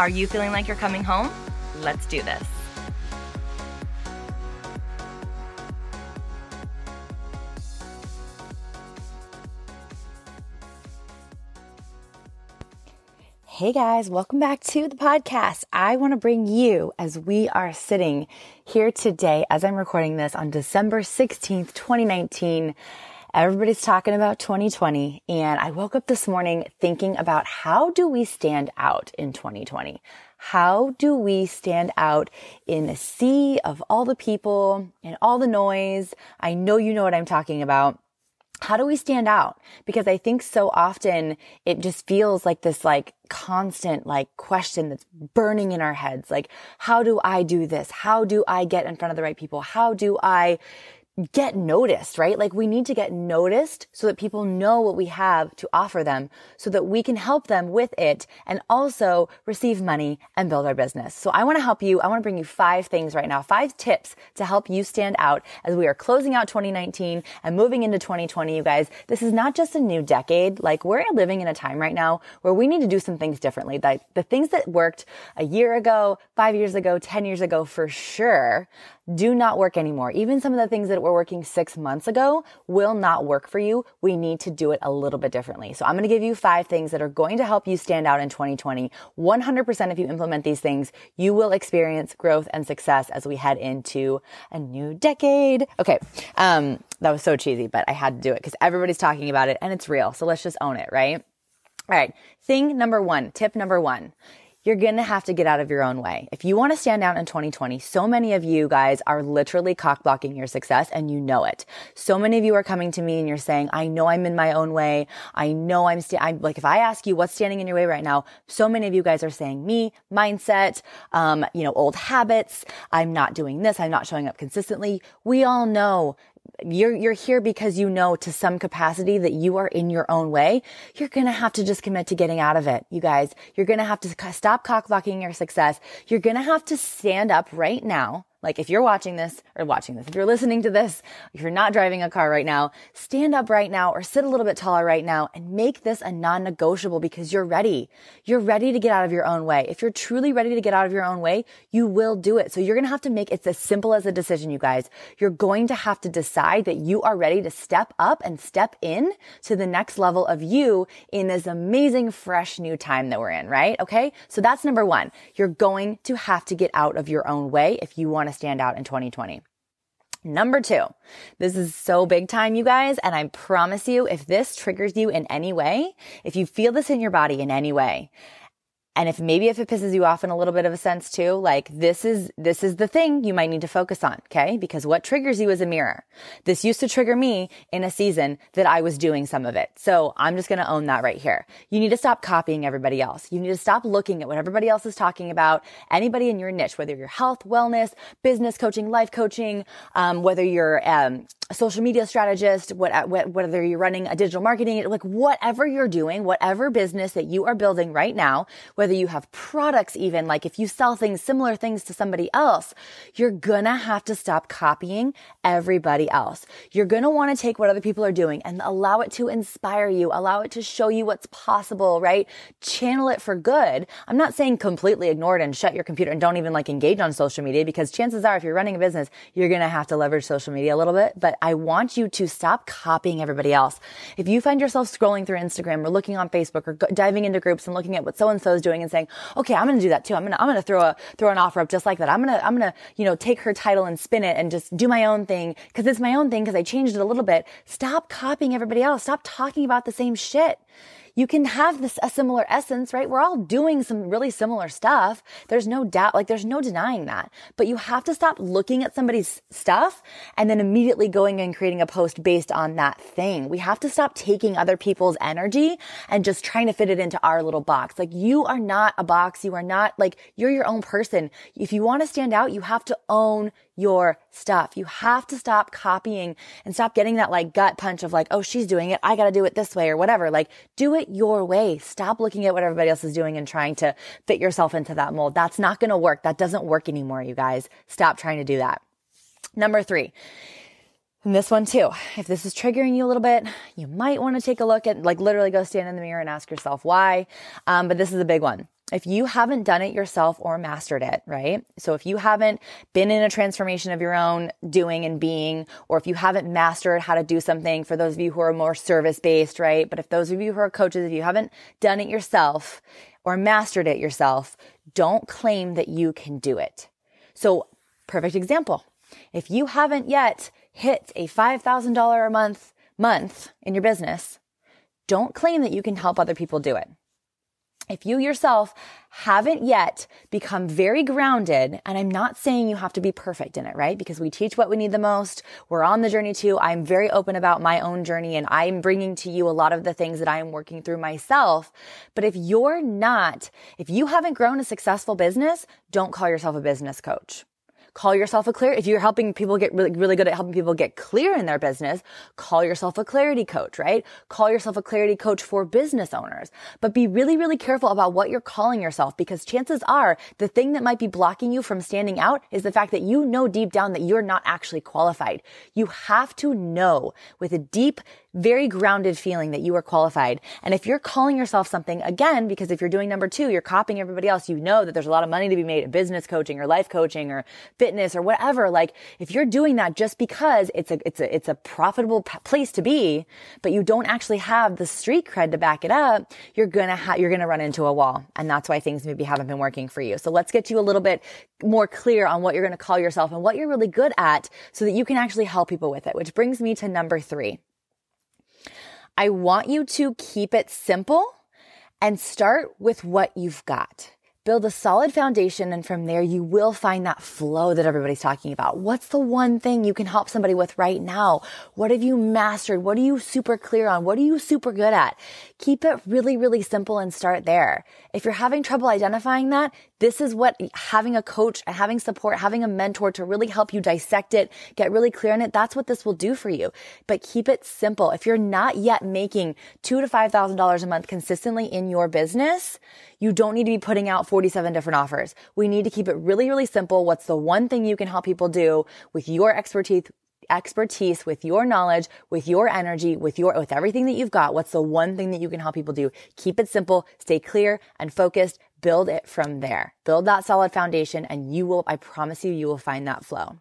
Are you feeling like you're coming home? Let's do this. Hey guys, welcome back to the podcast. I want to bring you as we are sitting here today as I'm recording this on December 16th, 2019. Everybody's talking about 2020 and I woke up this morning thinking about how do we stand out in 2020? How do we stand out in a sea of all the people and all the noise? I know you know what I'm talking about how do we stand out? Because I think so often it just feels like this like constant like question that's burning in our heads. Like, how do I do this? How do I get in front of the right people? How do I get noticed, right? Like we need to get noticed so that people know what we have to offer them so that we can help them with it and also receive money and build our business. So I want to help you. I want to bring you five things right now, five tips to help you stand out as we are closing out 2019 and moving into 2020. You guys, this is not just a new decade. Like we're living in a time right now where we need to do some things differently. Like the things that worked a year ago, five years ago, 10 years ago for sure do not work anymore. Even some of the things that were working six months ago will not work for you. We need to do it a little bit differently. So I'm going to give you five things that are going to help you stand out in 2020. 100% if you implement these things, you will experience growth and success as we head into a new decade. Okay. Um, that was so cheesy, but I had to do it because everybody's talking about it and it's real. So let's just own it, right? All right. Thing number one, tip number one you're going to have to get out of your own way. If you want to stand out in 2020, so many of you guys are literally cock blocking your success and you know it. So many of you are coming to me and you're saying, I know I'm in my own way. I know I'm, sta- I'm like, if I ask you what's standing in your way right now, so many of you guys are saying me, mindset, um, you know, old habits. I'm not doing this. I'm not showing up consistently. We all know you're you're here because you know to some capacity that you are in your own way you're going to have to just commit to getting out of it you guys. You're going to have to stop cockblocking your success. You're going to have to stand up right now like if you're watching this or watching this, if you're listening to this, if you're not driving a car right now, stand up right now or sit a little bit taller right now and make this a non-negotiable because you're ready. You're ready to get out of your own way. If you're truly ready to get out of your own way, you will do it. So you're going to have to make it's as simple as a decision, you guys. You're going to have to decide that you are ready to step up and step in to the next level of you in this amazing, fresh new time that we're in, right? Okay. So that's number one. You're going to have to get out of your own way if you want to stand out in 2020. Number two, this is so big time, you guys. And I promise you, if this triggers you in any way, if you feel this in your body in any way, and if maybe if it pisses you off in a little bit of a sense too, like this is, this is the thing you might need to focus on. Okay. Because what triggers you is a mirror. This used to trigger me in a season that I was doing some of it. So I'm just going to own that right here. You need to stop copying everybody else. You need to stop looking at what everybody else is talking about. Anybody in your niche, whether you're health, wellness, business coaching, life coaching, um, whether you're, um, a social media strategist, uh, what, whether you're running a digital marketing, like whatever you're doing, whatever business that you are building right now, whether you have products even, like if you sell things, similar things to somebody else, you're gonna have to stop copying everybody else. You're gonna wanna take what other people are doing and allow it to inspire you, allow it to show you what's possible, right? Channel it for good. I'm not saying completely ignore it and shut your computer and don't even like engage on social media because chances are if you're running a business, you're gonna have to leverage social media a little bit, but I want you to stop copying everybody else. If you find yourself scrolling through Instagram or looking on Facebook or diving into groups and looking at what so and so is doing and saying, okay, I'm going to do that too. I'm going to, I'm going to throw a, throw an offer up just like that. I'm going to, I'm going to, you know, take her title and spin it and just do my own thing because it's my own thing because I changed it a little bit. Stop copying everybody else. Stop talking about the same shit. You can have this a similar essence, right? We're all doing some really similar stuff. There's no doubt, like there's no denying that. But you have to stop looking at somebody's stuff and then immediately going and creating a post based on that thing. We have to stop taking other people's energy and just trying to fit it into our little box. Like you are not a box. You are not like you're your own person. If you want to stand out, you have to own your stuff. You have to stop copying and stop getting that like gut punch of like, oh, she's doing it. I got to do it this way or whatever. Like do it your way. Stop looking at what everybody else is doing and trying to fit yourself into that mold. That's not going to work. That doesn't work anymore, you guys. Stop trying to do that. Number three. And this one too. If this is triggering you a little bit, you might want to take a look at, like, literally go stand in the mirror and ask yourself why. Um, but this is a big one if you haven't done it yourself or mastered it, right? So if you haven't been in a transformation of your own doing and being, or if you haven't mastered how to do something for those of you who are more service based, right? But if those of you who are coaches, if you haven't done it yourself or mastered it yourself, don't claim that you can do it. So perfect example. If you haven't yet hit a $5,000 a month month in your business, don't claim that you can help other people do it if you yourself haven't yet become very grounded, and I'm not saying you have to be perfect in it, right? Because we teach what we need the most. We're on the journey too. I'm very open about my own journey and I'm bringing to you a lot of the things that I am working through myself. But if you're not, if you haven't grown a successful business, don't call yourself a business coach. Call yourself a clear. If you're helping people get really, really good at helping people get clear in their business, call yourself a clarity coach, right? Call yourself a clarity coach for business owners. But be really, really careful about what you're calling yourself because chances are the thing that might be blocking you from standing out is the fact that you know deep down that you're not actually qualified. You have to know with a deep, very grounded feeling that you are qualified. And if you're calling yourself something again, because if you're doing number two, you're copying everybody else, you know that there's a lot of money to be made in business coaching or life coaching or fitness or whatever. Like if you're doing that just because it's a, it's a, it's a profitable p- place to be, but you don't actually have the street cred to back it up, you're gonna ha- you're gonna run into a wall. And that's why things maybe haven't been working for you. So let's get you a little bit more clear on what you're gonna call yourself and what you're really good at so that you can actually help people with it, which brings me to number three. I want you to keep it simple and start with what you've got. Build a solid foundation, and from there, you will find that flow that everybody's talking about. What's the one thing you can help somebody with right now? What have you mastered? What are you super clear on? What are you super good at? Keep it really, really simple and start there. If you're having trouble identifying that, this is what having a coach, having support, having a mentor to really help you dissect it, get really clear on it, that's what this will do for you. But keep it simple. If you're not yet making two to five thousand dollars a month consistently in your business, you don't need to be putting out 47 different offers. We need to keep it really, really simple. What's the one thing you can help people do with your expertise, expertise, with your knowledge, with your energy, with your, with everything that you've got. What's the one thing that you can help people do? Keep it simple, stay clear and focused, build it from there. Build that solid foundation and you will, I promise you, you will find that flow.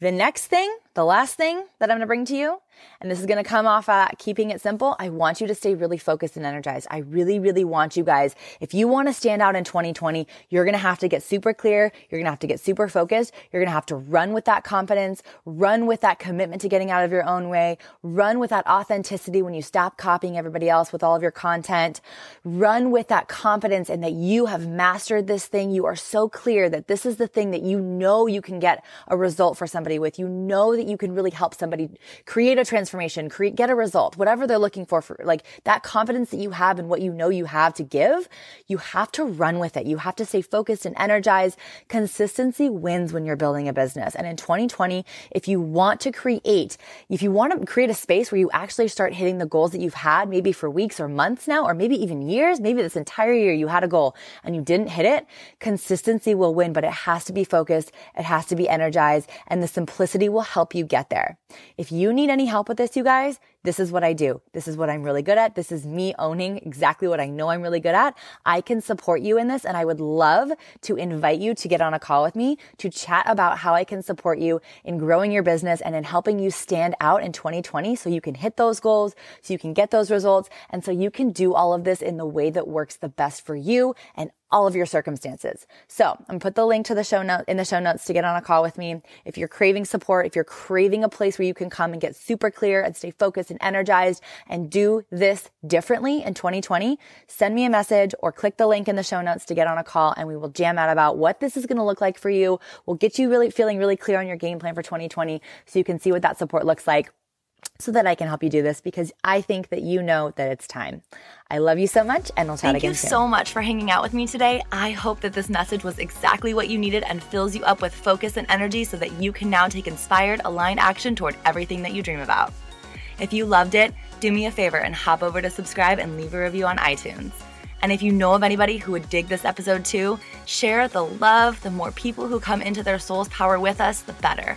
The next thing, the last thing that I'm going to bring to you and this is going to come off at keeping it simple. I want you to stay really focused and energized. I really, really want you guys, if you want to stand out in 2020, you're going to have to get super clear. You're going to have to get super focused. You're going to have to run with that confidence, run with that commitment to getting out of your own way, run with that authenticity when you stop copying everybody else with all of your content, run with that confidence and that you have mastered this thing. You are so clear that this is the thing that you know you can get a result for somebody with. You know that you can really help somebody create a transformation, create, get a result, whatever they're looking for, for like that confidence that you have and what you know you have to give, you have to run with it. You have to stay focused and energized. Consistency wins when you're building a business. And in 2020, if you want to create, if you want to create a space where you actually start hitting the goals that you've had maybe for weeks or months now, or maybe even years, maybe this entire year you had a goal and you didn't hit it, consistency will win, but it has to be focused. It has to be energized and the simplicity will help you get there. If you need any help with this, you guys, this is what I do. This is what I'm really good at. This is me owning exactly what I know I'm really good at. I can support you in this and I would love to invite you to get on a call with me to chat about how I can support you in growing your business and in helping you stand out in 2020 so you can hit those goals, so you can get those results, and so you can do all of this in the way that works the best for you and all of your circumstances. So I'm gonna put the link to the show note in the show notes to get on a call with me. If you're craving support, if you're craving a place where you can come and get super clear and stay focused and energized and do this differently in 2020, send me a message or click the link in the show notes to get on a call and we will jam out about what this is going to look like for you. We'll get you really feeling really clear on your game plan for 2020 so you can see what that support looks like so that I can help you do this because I think that you know that it's time. I love you so much and we'll chat Thank again Thank you soon. so much for hanging out with me today. I hope that this message was exactly what you needed and fills you up with focus and energy so that you can now take inspired, aligned action toward everything that you dream about. If you loved it, do me a favor and hop over to subscribe and leave a review on iTunes. And if you know of anybody who would dig this episode too, share the love. The more people who come into their soul's power with us, the better.